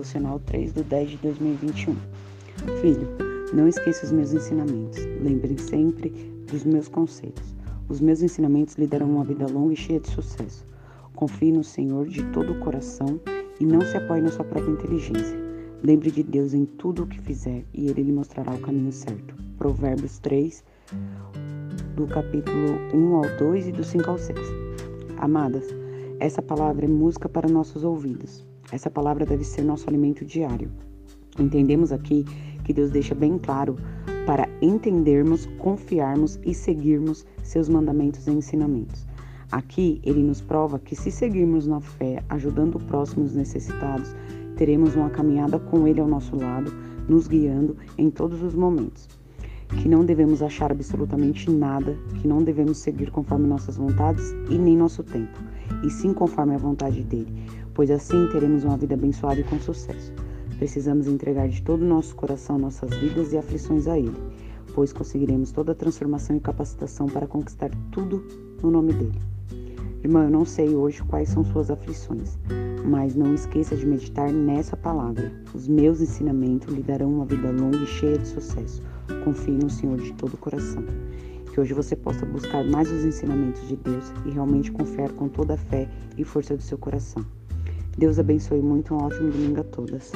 3 de 10 de 2021. Filho, não esqueça os meus ensinamentos. Lembrem sempre dos meus conselhos. Os meus ensinamentos lhe darão uma vida longa e cheia de sucesso. Confie no Senhor de todo o coração e não se apoie na sua própria inteligência. Lembre de Deus em tudo o que fizer e Ele lhe mostrará o caminho certo. Provérbios 3, do capítulo 1 ao 2 e do 5 ao 6. Amadas, essa palavra é música para nossos ouvidos. Essa palavra deve ser nosso alimento diário. Entendemos aqui que Deus deixa bem claro para entendermos, confiarmos e seguirmos seus mandamentos e ensinamentos. Aqui ele nos prova que se seguirmos na fé, ajudando o próximo os necessitados, teremos uma caminhada com ele ao nosso lado, nos guiando em todos os momentos. Que não devemos achar absolutamente nada, que não devemos seguir conforme nossas vontades e nem nosso tempo, e sim conforme a vontade dele, pois assim teremos uma vida abençoada e com sucesso. Precisamos entregar de todo o nosso coração nossas vidas e aflições a Ele, pois conseguiremos toda a transformação e capacitação para conquistar tudo no nome dele. Irmã, eu não sei hoje quais são suas aflições, mas não esqueça de meditar nessa palavra. Os meus ensinamentos lhe darão uma vida longa e cheia de sucesso. Confie no Senhor de todo o coração. Que hoje você possa buscar mais os ensinamentos de Deus e realmente confiar com toda a fé e força do seu coração. Deus abençoe muito. Um ótimo domingo a todas.